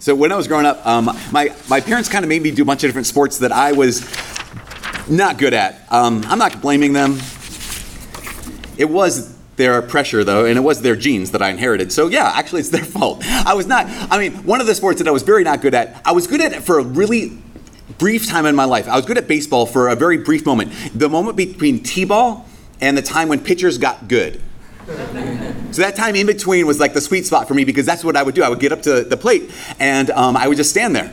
So when I was growing up, um, my, my parents kind of made me do a bunch of different sports that I was not good at. Um, I'm not blaming them. It was their pressure, though, and it was their genes that I inherited. So yeah, actually, it's their fault. I was not. I mean, one of the sports that I was very not good at. I was good at it for a really brief time in my life. I was good at baseball for a very brief moment. The moment between t-ball and the time when pitchers got good. So that time in between was like the sweet spot for me because that's what I would do. I would get up to the plate and um, I would just stand there.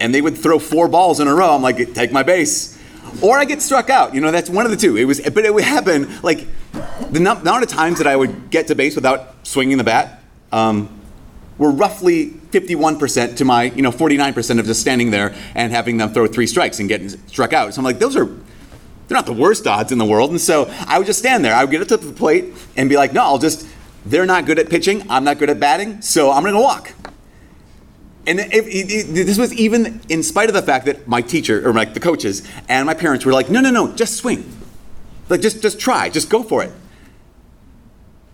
And they would throw four balls in a row. I'm like, take my base. Or I get struck out. You know, that's one of the two. It was, but it would happen like the amount of times that I would get to base without swinging the bat um, were roughly 51% to my, you know, 49% of just standing there and having them throw three strikes and getting struck out. So I'm like, those are they're not the worst odds in the world. And so I would just stand there. I would get up to the plate and be like, no, I'll just, they're not good at pitching. I'm not good at batting. So I'm going to walk. And if, if, this was even in spite of the fact that my teacher, or like the coaches, and my parents were like, no, no, no, just swing. Like, just, just try, just go for it.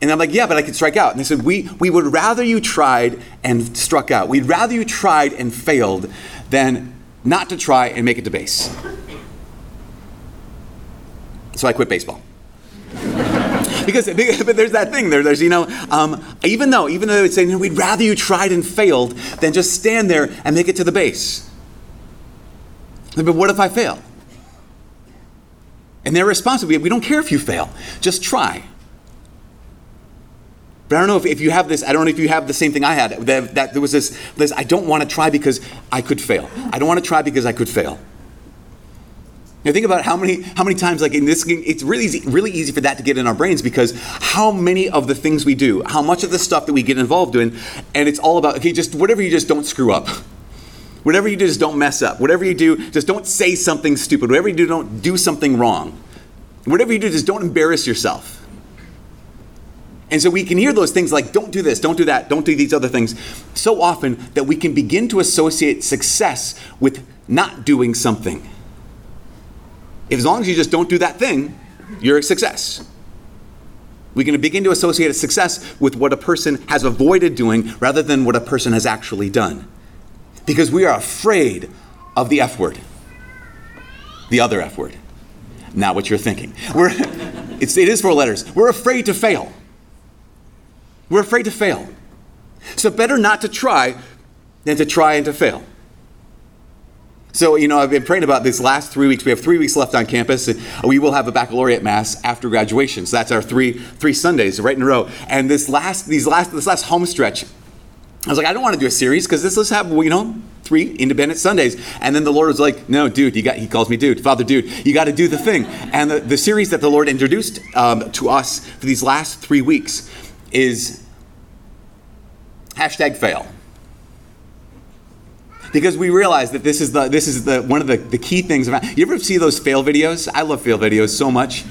And I'm like, yeah, but I could strike out. And they said, we, we would rather you tried and struck out. We'd rather you tried and failed than not to try and make it to base. So I quit baseball. because but there's that thing there. There's you know, um, even though even though they would say, know, we'd rather you tried and failed than just stand there and make it to the base. But what if I fail? And their response would be, we don't care if you fail, just try. But I don't know if, if you have this, I don't know if you have the same thing I had. That, that there was this, this, I don't want to try because I could fail. I don't want to try because I could fail. Now think about how many how many times like in this it's really easy really easy for that to get in our brains because how many of the things we do, how much of the stuff that we get involved in, and it's all about okay, just whatever you just don't screw up. Whatever you do, just don't mess up. Whatever you do, just don't say something stupid. Whatever you do, don't do something wrong. Whatever you do, just don't embarrass yourself. And so we can hear those things like, don't do this, don't do that, don't do these other things, so often that we can begin to associate success with not doing something as long as you just don't do that thing, you're a success. We can begin to associate a success with what a person has avoided doing rather than what a person has actually done. Because we are afraid of the F word, the other F word. Not what you're thinking. We're, it's, it is four letters. We're afraid to fail. We're afraid to fail. So, better not to try than to try and to fail. So, you know, I've been praying about this last three weeks. We have three weeks left on campus. We will have a baccalaureate mass after graduation. So that's our three three Sundays right in a row. And this last these last this last home stretch, I was like, I don't want to do a series because this let's have you know three independent Sundays. And then the Lord was like, No, dude, you got. He calls me dude, Father, dude. You got to do the thing. And the, the series that the Lord introduced um, to us for these last three weeks is hashtag fail because we realize that this is the this is the one of the, the key things about you ever see those fail videos? I love fail videos so much.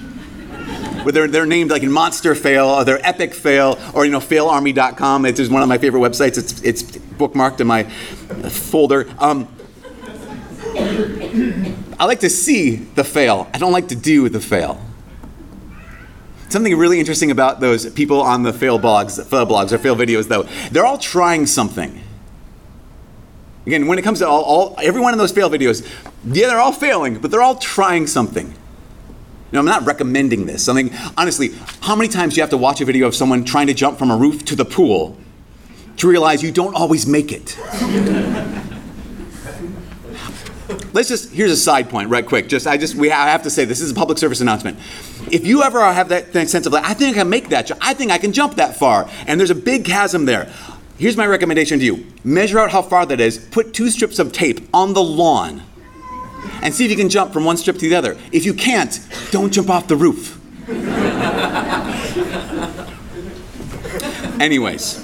Where they're, they're named like monster fail or they're epic fail or you know failarmy.com it's one of my favorite websites. It's, it's bookmarked in my folder. Um, i like to see the fail. I don't like to do the fail. Something really interesting about those people on the fail blogs fail blogs or fail videos though they're all trying something Again, when it comes to all, all everyone in those fail videos, yeah, they're all failing, but they're all trying something. Know, I'm not recommending this. I mean, honestly, how many times do you have to watch a video of someone trying to jump from a roof to the pool to realize you don't always make it? Let's just here's a side point, right quick. Just I just we I have to say this is a public service announcement. If you ever have that sense of like I think I can make that, I think I can jump that far, and there's a big chasm there. Here's my recommendation to you measure out how far that is, put two strips of tape on the lawn, and see if you can jump from one strip to the other. If you can't, don't jump off the roof. Anyways,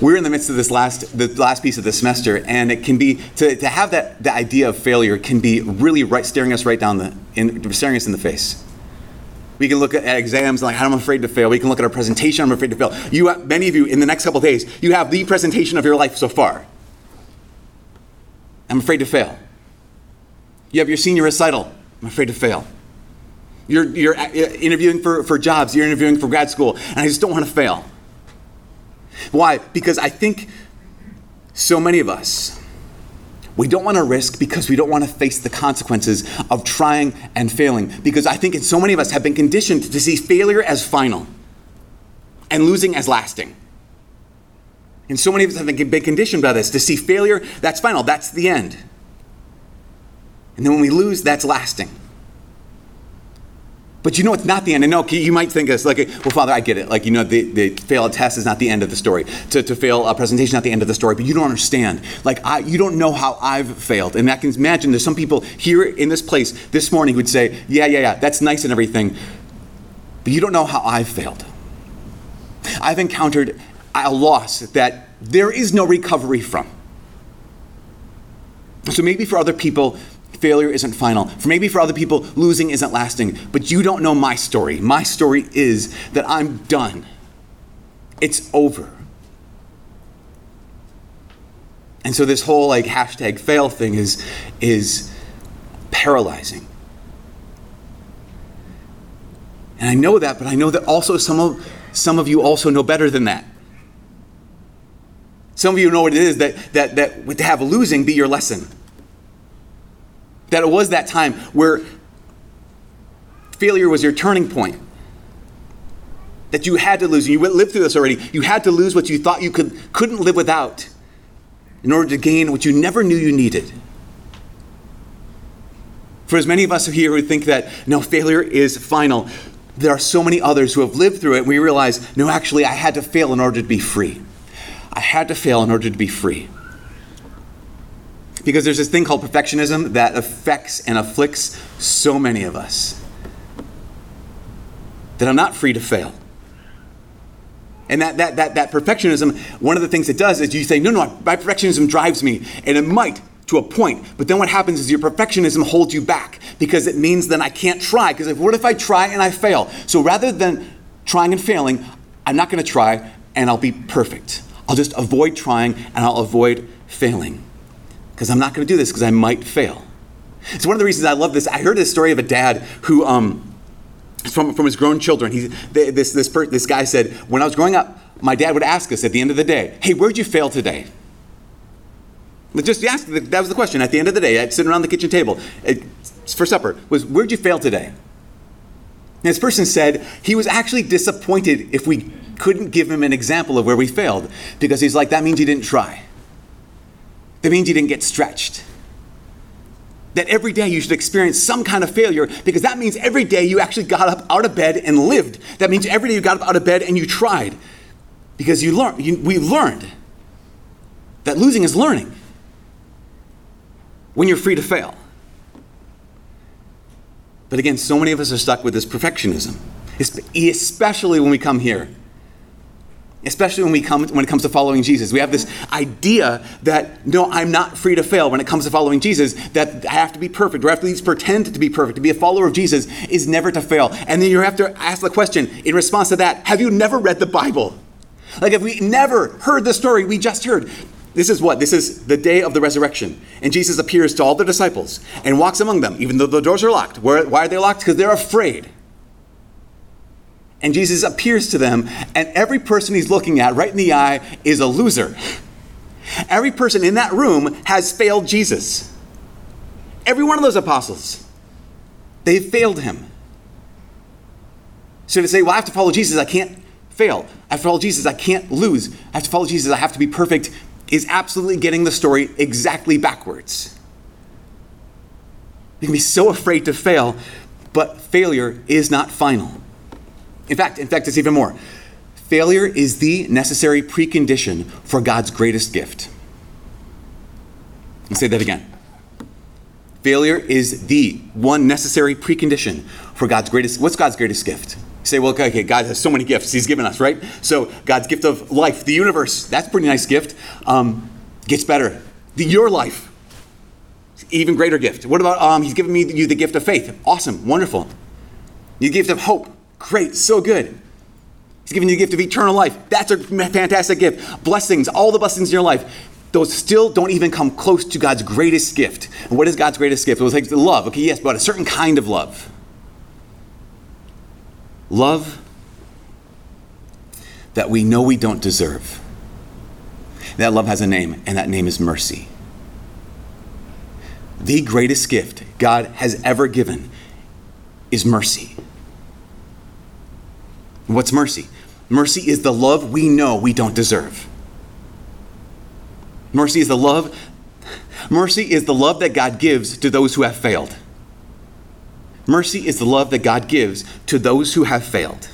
we're in the midst of this last the last piece of the semester, and it can be to, to have that the idea of failure can be really right staring us right down the in, staring us in the face. We can look at exams like I'm afraid to fail. We can look at our presentation. I'm afraid to fail. You, many of you, in the next couple days, you have the presentation of your life so far. I'm afraid to fail. You have your senior recital. I'm afraid to fail. You're, you're uh, interviewing for, for jobs. You're interviewing for grad school, and I just don't want to fail. Why? Because I think so many of us, we don't want to risk because we don't want to face the consequences of trying and failing. Because I think so many of us have been conditioned to see failure as final and losing as lasting. And so many of us have been conditioned by this to see failure, that's final, that's the end. And then when we lose, that's lasting. But you know, it's not the end. And no, you might think this like, well, Father, I get it. Like, you know, the, the fail a test is not the end of the story. To, to fail a presentation is not the end of the story. But you don't understand. Like, I, you don't know how I've failed. And I can imagine there's some people here in this place this morning who would say, yeah, yeah, yeah, that's nice and everything. But you don't know how I've failed. I've encountered a loss that there is no recovery from. So maybe for other people, failure isn't final. For maybe for other people, losing isn't lasting. But you don't know my story. My story is that I'm done. It's over. And so this whole like hashtag fail thing is is paralyzing. And I know that, but I know that also some of some of you also know better than that. Some of you know what it is that that that to have losing be your lesson. That it was that time where failure was your turning point. That you had to lose. And You lived through this already. You had to lose what you thought you could, couldn't live without in order to gain what you never knew you needed. For as many of us here who think that no, failure is final, there are so many others who have lived through it, and we realize, no, actually, I had to fail in order to be free. I had to fail in order to be free because there's this thing called perfectionism that affects and afflicts so many of us that I'm not free to fail. And that, that, that, that perfectionism, one of the things it does is you say, no, no, my perfectionism drives me. And it might to a point. But then what happens is your perfectionism holds you back because it means then I can't try. Because what if I try and I fail? So rather than trying and failing, I'm not going to try and I'll be perfect. I'll just avoid trying and I'll avoid failing because I'm not going to do this because I might fail. It's one of the reasons I love this. I heard this story of a dad who, um, from, from his grown children, he, this, this, per, this guy said, When I was growing up, my dad would ask us at the end of the day, Hey, where'd you fail today? Just ask, that was the question at the end of the day, I'd sit around the kitchen table for supper, was, Where'd you fail today? And this person said he was actually disappointed if we couldn't give him an example of where we failed because he's like, That means you didn't try. That means you didn't get stretched. That every day you should experience some kind of failure because that means every day you actually got up out of bed and lived. That means every day you got up out of bed and you tried because you learned. We learned that losing is learning when you're free to fail. But again, so many of us are stuck with this perfectionism, especially when we come here especially when we come when it comes to following Jesus. We have this idea that no, I'm not free to fail when it comes to following Jesus, that I have to be perfect, or I have to at least pretend to be perfect. To be a follower of Jesus is never to fail. And then you have to ask the question in response to that, have you never read the Bible? Like if we never heard the story we just heard, this is what? This is the day of the resurrection. And Jesus appears to all the disciples and walks among them, even though the doors are locked. Why are they locked? Because they're afraid. And Jesus appears to them, and every person he's looking at right in the eye is a loser. Every person in that room has failed Jesus. Every one of those apostles. They failed him. So to say, well, I have to follow Jesus, I can't fail. I have to follow Jesus, I can't lose. I have to follow Jesus, I have to be perfect, is absolutely getting the story exactly backwards. You can be so afraid to fail, but failure is not final. In fact, in fact, it's even more. Failure is the necessary precondition for God's greatest gift. Let's say that again. Failure is the one necessary precondition for God's greatest. What's God's greatest gift? You say, well, okay, God has so many gifts He's given us, right? So God's gift of life, the universe, that's a pretty nice gift. Um, gets better. The, your life, even greater gift. What about um, He's given me you the gift of faith? Awesome, wonderful. The gift of hope. Great, so good. He's giving you the gift of eternal life. That's a fantastic gift. Blessings, all the blessings in your life. Those still don't even come close to God's greatest gift. And what is God's greatest gift? It was like love. Okay, yes, but a certain kind of love. Love that we know we don't deserve. That love has a name, and that name is mercy. The greatest gift God has ever given is mercy. What's mercy? Mercy is the love we know we don't deserve. Mercy is the love mercy is the love that God gives to those who have failed. Mercy is the love that God gives to those who have failed.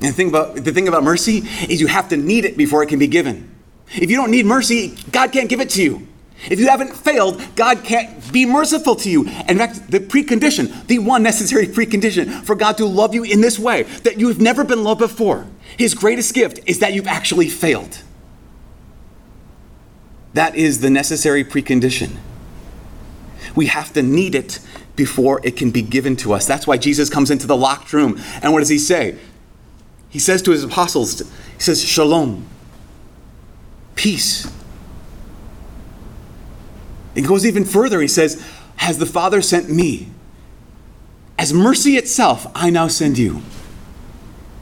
And the thing about the thing about mercy is you have to need it before it can be given. If you don't need mercy, God can't give it to you. If you haven't failed, God can't be merciful to you. In fact, the precondition, the one necessary precondition for God to love you in this way, that you have never been loved before, his greatest gift is that you've actually failed. That is the necessary precondition. We have to need it before it can be given to us. That's why Jesus comes into the locked room. And what does he say? He says to his apostles, He says, Shalom, peace. It goes even further. He says, Has the Father sent me? As mercy itself, I now send you.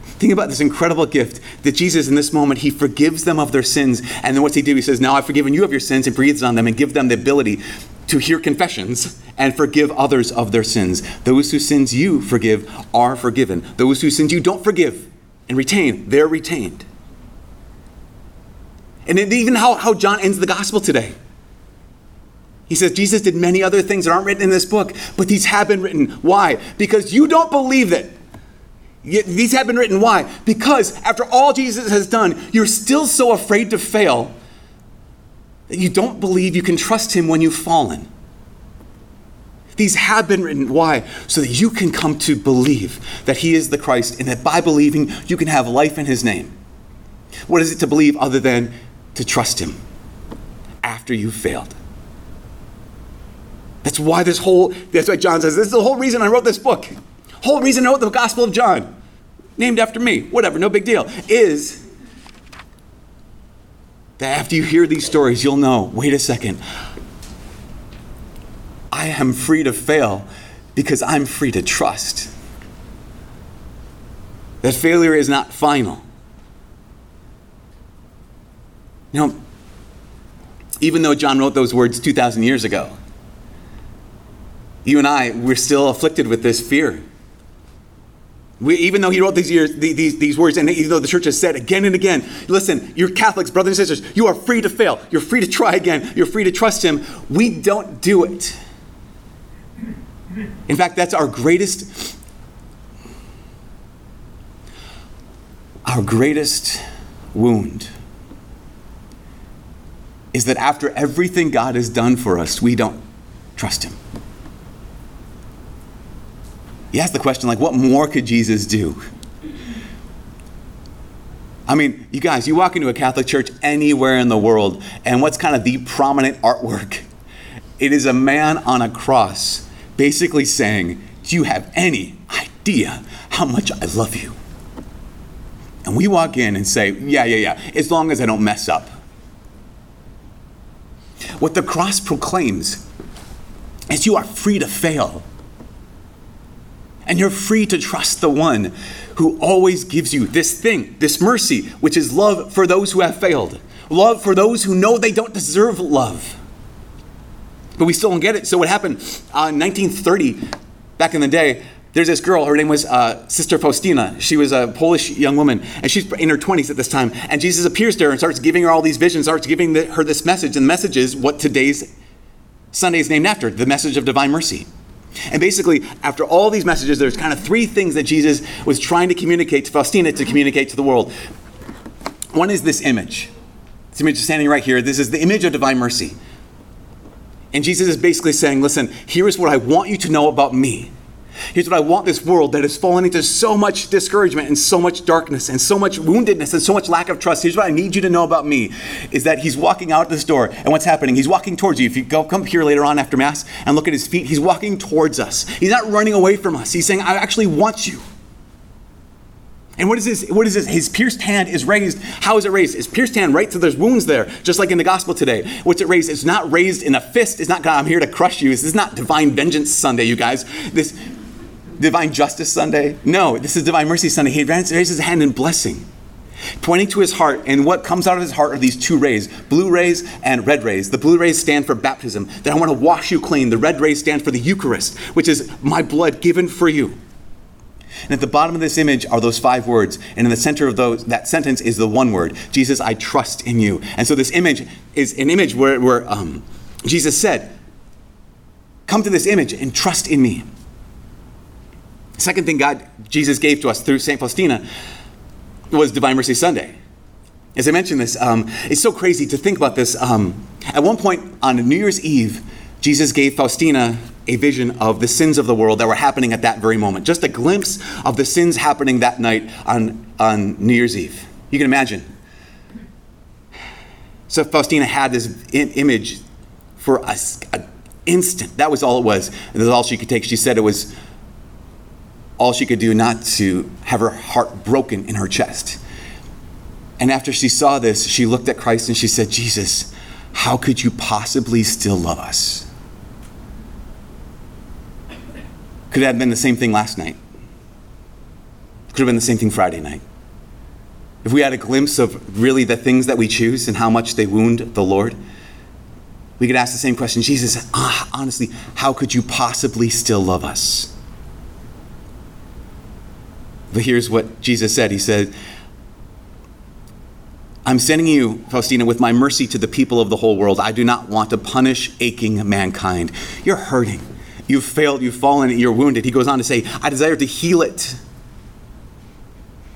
Think about this incredible gift that Jesus, in this moment, he forgives them of their sins. And then what's he do? He says, Now I've forgiven you of your sins and breathes on them and give them the ability to hear confessions and forgive others of their sins. Those whose sins you forgive are forgiven. Those whose sins you don't forgive and retain, they're retained. And even how, how John ends the gospel today. He says Jesus did many other things that aren't written in this book, but these have been written. Why? Because you don't believe it. These have been written. Why? Because after all Jesus has done, you're still so afraid to fail that you don't believe you can trust him when you've fallen. These have been written. Why? So that you can come to believe that he is the Christ and that by believing you can have life in his name. What is it to believe other than to trust him after you've failed? That's why this whole, that's why John says, this is the whole reason I wrote this book. Whole reason I wrote the Gospel of John, named after me, whatever, no big deal, is that after you hear these stories, you'll know wait a second, I am free to fail because I'm free to trust. That failure is not final. You know, even though John wrote those words 2,000 years ago, you and I, we're still afflicted with this fear. We, even though he wrote these, years, these, these words, and even though the church has said again and again, listen, you're Catholics, brothers and sisters, you are free to fail. You're free to try again. You're free to trust him. We don't do it. In fact, that's our greatest, our greatest wound is that after everything God has done for us, we don't trust him. You ask the question, like, what more could Jesus do? I mean, you guys, you walk into a Catholic church anywhere in the world, and what's kind of the prominent artwork? It is a man on a cross basically saying, Do you have any idea how much I love you? And we walk in and say, Yeah, yeah, yeah, as long as I don't mess up. What the cross proclaims is you are free to fail. And you're free to trust the one who always gives you this thing, this mercy, which is love for those who have failed, love for those who know they don't deserve love. But we still don't get it. So, what happened uh, in 1930, back in the day, there's this girl, her name was uh, Sister Faustina. She was a Polish young woman, and she's in her 20s at this time. And Jesus appears to her and starts giving her all these visions, starts giving the, her this message. And the message is what today's Sunday is named after the message of divine mercy. And basically, after all these messages, there's kind of three things that Jesus was trying to communicate to Faustina to communicate to the world. One is this image. This image standing right here. This is the image of divine mercy. And Jesus is basically saying, listen, here is what I want you to know about me. Here's what I want this world that has fallen into so much discouragement and so much darkness and so much woundedness and so much lack of trust. Here's what I need you to know about me is that he's walking out this door and what's happening? He's walking towards you. If you go come here later on after mass and look at his feet, he's walking towards us. He's not running away from us. He's saying, I actually want you. And what is this? What is this? His pierced hand is raised. How is it raised? It's pierced hand, right? So there's wounds there, just like in the gospel today. What's it raised? It's not raised in a fist. It's not God, I'm here to crush you. This is not divine vengeance Sunday, you guys. This Divine Justice Sunday. No, this is Divine Mercy Sunday. He raises his hand in blessing. pointing to his heart. And what comes out of his heart are these two rays blue rays and red rays. The blue rays stand for baptism, that I want to wash you clean. The red rays stand for the Eucharist, which is my blood given for you. And at the bottom of this image are those five words. And in the center of those, that sentence is the one word Jesus, I trust in you. And so this image is an image where, where um, Jesus said, Come to this image and trust in me. Second thing God, Jesus gave to us through St. Faustina was Divine Mercy Sunday. As I mentioned this, um, it's so crazy to think about this. Um, at one point on New Year's Eve, Jesus gave Faustina a vision of the sins of the world that were happening at that very moment. Just a glimpse of the sins happening that night on, on New Year's Eve. You can imagine. So Faustina had this image for an instant. That was all it was. And that's all she could take. She said it was all she could do not to have her heart broken in her chest. And after she saw this, she looked at Christ and she said, Jesus, how could you possibly still love us? Could have been the same thing last night? Could have been the same thing Friday night. If we had a glimpse of really the things that we choose and how much they wound the Lord, we could ask the same question Jesus, ah, honestly, how could you possibly still love us? But here's what Jesus said He said, I'm sending you, Faustina, with my mercy to the people of the whole world. I do not want to punish aching mankind. You're hurting. You've failed. You've fallen. You're wounded. He goes on to say, I desire to heal it.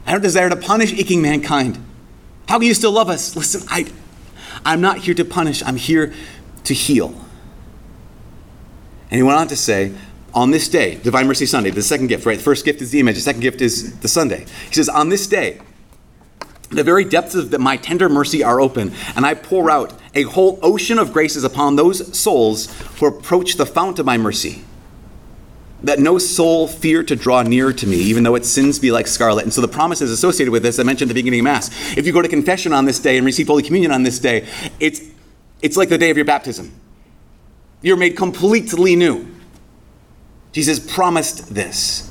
I don't desire to punish aching mankind. How can you still love us? Listen, I, I'm not here to punish, I'm here to heal. And he went on to say, on this day, Divine Mercy Sunday, the second gift, right? The first gift is the image, the second gift is the Sunday. He says, On this day, the very depths of my tender mercy are open, and I pour out a whole ocean of graces upon those souls who approach the fount of my mercy. That no soul fear to draw near to me, even though its sins be like scarlet. And so the promise is associated with this. I mentioned at the beginning of Mass. If you go to confession on this day and receive Holy Communion on this day, it's, it's like the day of your baptism. You're made completely new. Jesus promised this.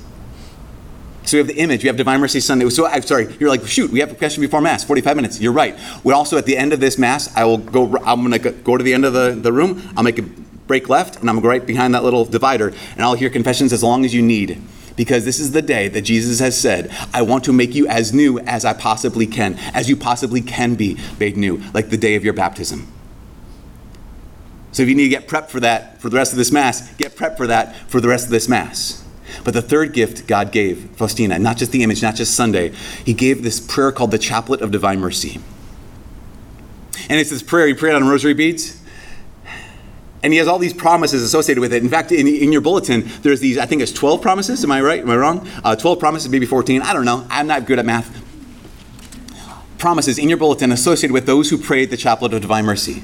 So we have the image, we have Divine Mercy Sunday. So I'm sorry, you're like, shoot, we have a question before Mass, 45 minutes. You're right. We're also at the end of this Mass, I will go, I'm going to go to the end of the, the room, I'll make a break left, and I'm going to go right behind that little divider, and I'll hear confessions as long as you need. Because this is the day that Jesus has said, I want to make you as new as I possibly can, as you possibly can be made new, like the day of your baptism. So if you need to get prepped for that for the rest of this Mass, get prepped for that for the rest of this Mass. But the third gift God gave Faustina, not just the image, not just Sunday, He gave this prayer called the Chaplet of Divine Mercy. And it's this prayer he prayed on rosary beads. And he has all these promises associated with it. In fact, in, in your bulletin, there's these, I think it's 12 promises. Am I right? Am I wrong? Uh, 12 promises, maybe 14. I don't know. I'm not good at math. Promises in your bulletin associated with those who prayed the Chaplet of Divine Mercy.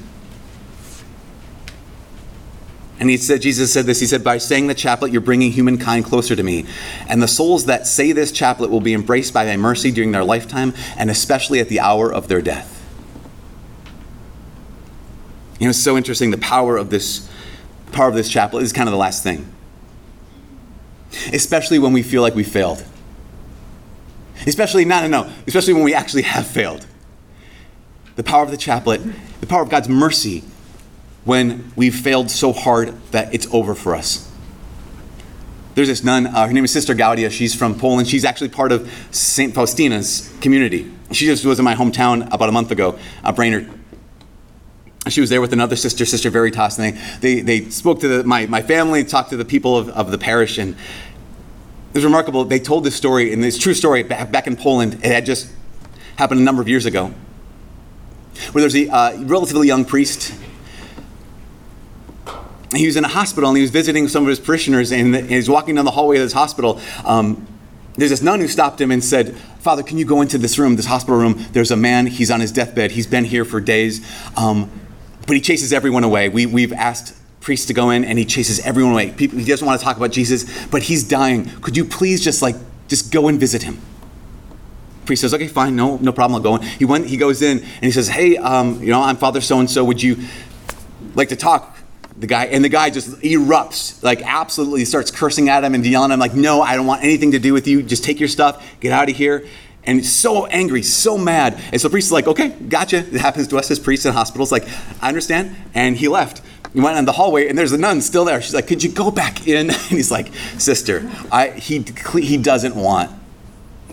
And he said, Jesus said this. He said, By saying the chaplet, you're bringing humankind closer to me. And the souls that say this chaplet will be embraced by thy mercy during their lifetime, and especially at the hour of their death. You know, it's so interesting. The power of this power of this chaplet is kind of the last thing. Especially when we feel like we failed. Especially, no, no, no. Especially when we actually have failed. The power of the chaplet, the power of God's mercy when we've failed so hard that it's over for us. There's this nun, uh, her name is Sister Gaudia. She's from Poland. She's actually part of St. Faustina's community. She just was in my hometown about a month ago, uh, Brainerd. She was there with another sister, Sister Veritas, and they, they, they spoke to the, my, my family, talked to the people of, of the parish, and it was remarkable. They told this story, and this true story back, back in Poland. It had just happened a number of years ago, where there's a uh, relatively young priest he was in a hospital and he was visiting some of his parishioners and he was walking down the hallway of this hospital. Um, there's this nun who stopped him and said, Father, can you go into this room, this hospital room? There's a man, he's on his deathbed, he's been here for days, um, but he chases everyone away. We, we've asked priests to go in and he chases everyone away. People, he doesn't want to talk about Jesus, but he's dying. Could you please just like, just go and visit him? priest says, okay, fine, no, no problem, I'll go in. He, went, he goes in and he says, hey, um, you know, I'm Father so-and-so, would you like to talk? The guy and the guy just erupts like absolutely starts cursing at him and yelling at him like no i don't want anything to do with you just take your stuff get out of here And so angry, so mad. And so the priest is like, okay, gotcha. It happens to us as priests in hospitals. Like, I understand. And he left. He went in the hallway, and there's a nun still there. She's like, could you go back in? And he's like, sister, I, he, he doesn't want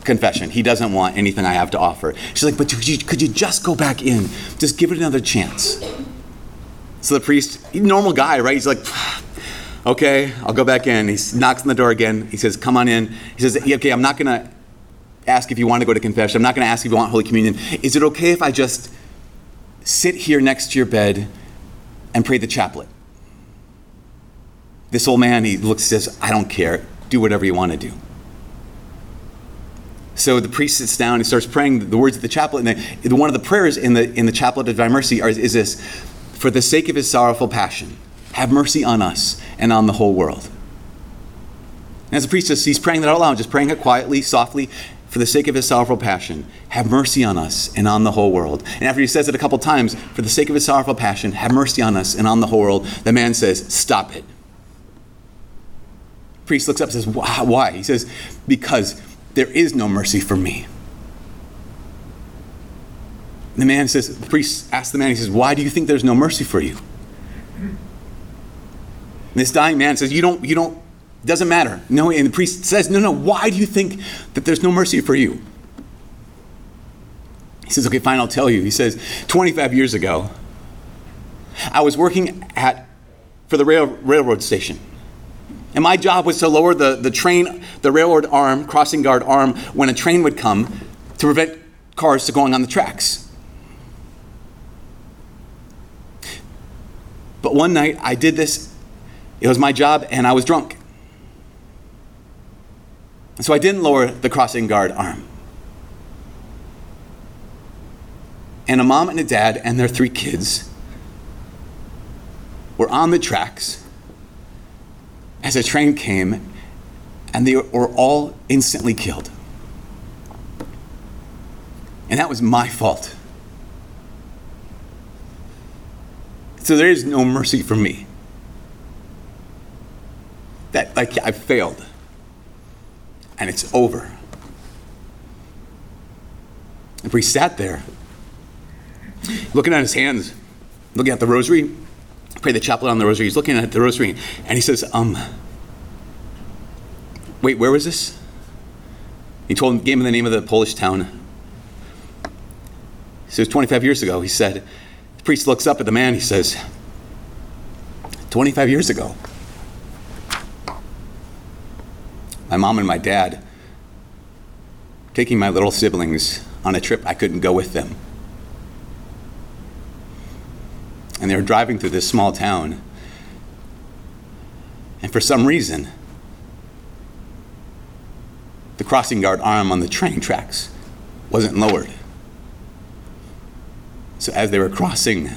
confession. He doesn't want anything I have to offer. She's like, but could you, could you just go back in? Just give it another chance. So the priest, normal guy, right? He's like, okay, I'll go back in. He knocks on the door again. He says, come on in. He says, okay, I'm not going to ask if you want to go to confession. I'm not going to ask if you want Holy Communion. Is it okay if I just sit here next to your bed and pray the chaplet? This old man, he looks says, I don't care. Do whatever you want to do. So the priest sits down and starts praying the words of the chaplet. And one of the prayers in the, in the chaplet of divine mercy is this For the sake of his sorrowful passion, have mercy on us and on the whole world. And as the priest says, he's praying that out loud, just praying it quietly, softly, for the sake of his sorrowful passion, have mercy on us and on the whole world. And after he says it a couple times, for the sake of his sorrowful passion, have mercy on us and on the whole world, the man says, Stop it. The priest looks up and says, Why? He says, Because there is no mercy for me. And the man says, The priest asks the man, he says, Why do you think there's no mercy for you? And this dying man says, You don't, you don't doesn't matter. No, and the priest says, No, no, why do you think that there's no mercy for you? He says, Okay, fine, I'll tell you. He says, 25 years ago, I was working at for the rail, railroad station. And my job was to lower the, the train, the railroad arm, crossing guard arm, when a train would come to prevent cars from going on the tracks. But one night I did this, it was my job, and I was drunk. And so I didn't lower the crossing guard arm. And a mom and a dad and their three kids were on the tracks as a train came, and they were all instantly killed. And that was my fault. So there is no mercy for me. That, like, I failed and it's over. If we sat there, looking at his hands, looking at the rosary, pray the chaplet on the rosary. He's looking at the rosary, and he says, "Um, wait, where was this?" He told him, gave him the name of the Polish town. So it was 25 years ago. He said, the priest looks up at the man. He says, 25 years ago. my mom and my dad taking my little siblings on a trip. I couldn't go with them. And they were driving through this small town. And for some reason, the crossing guard arm on the train tracks wasn't lowered. So as they were crossing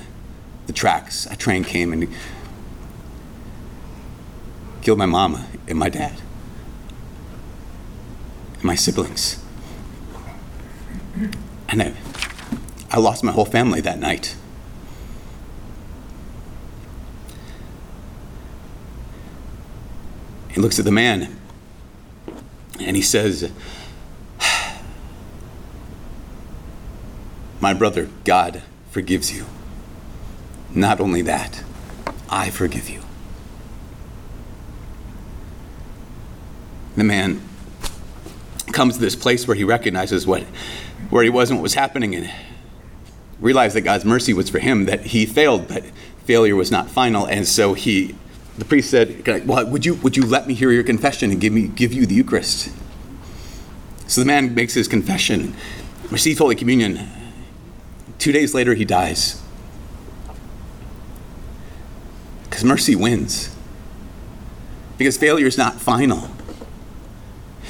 the tracks, a train came and killed my mama and my dad and my siblings. And I, I lost my whole family that night. He looks at the man and he says, My brother, God forgives you. Not only that, I forgive you. The man comes to this place where he recognizes what, where he was and what was happening and realized that God's mercy was for him, that he failed, but failure was not final. And so he, the priest said, well, would you, would you let me hear your confession and give, me, give you the Eucharist? So the man makes his confession, receives Holy Communion. Two days later, he dies. Because mercy wins. Because failure is not final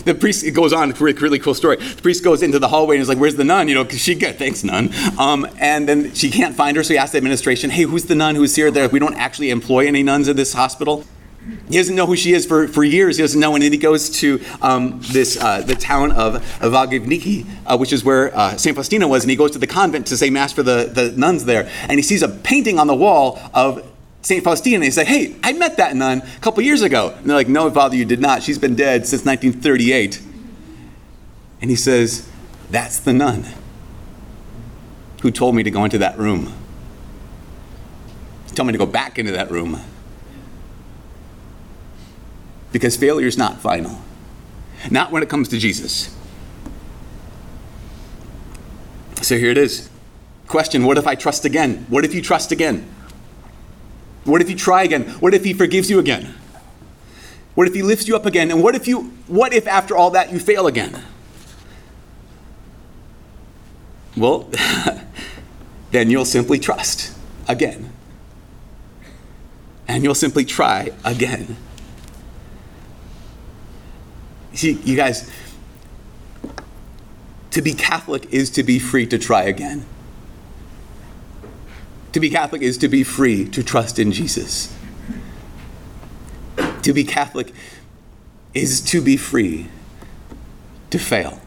the priest, it goes on, a really, really cool story. The priest goes into the hallway and is like, Where's the nun? You know, because she got, thanks, nun. Um, and then she can't find her, so he asks the administration, Hey, who's the nun who's here? There, we don't actually employ any nuns in this hospital. He doesn't know who she is for, for years. He doesn't know. And then he goes to um, this uh, the town of Łagiewniki, uh, which is where uh, St. Faustina was. And he goes to the convent to say Mass for the, the nuns there. And he sees a painting on the wall of St. Faustina and they say, Hey, I met that nun a couple years ago. And they're like, No, Father, you did not. She's been dead since 1938. And he says, That's the nun who told me to go into that room. Told me to go back into that room. Because failure is not final. Not when it comes to Jesus. So here it is. Question What if I trust again? What if you trust again? What if you try again? What if he forgives you again? What if he lifts you up again? And what if you what if after all that you fail again? Well, then you'll simply trust again. And you'll simply try again. See, you guys, to be Catholic is to be free to try again. To be Catholic is to be free to trust in Jesus. To be Catholic is to be free to fail.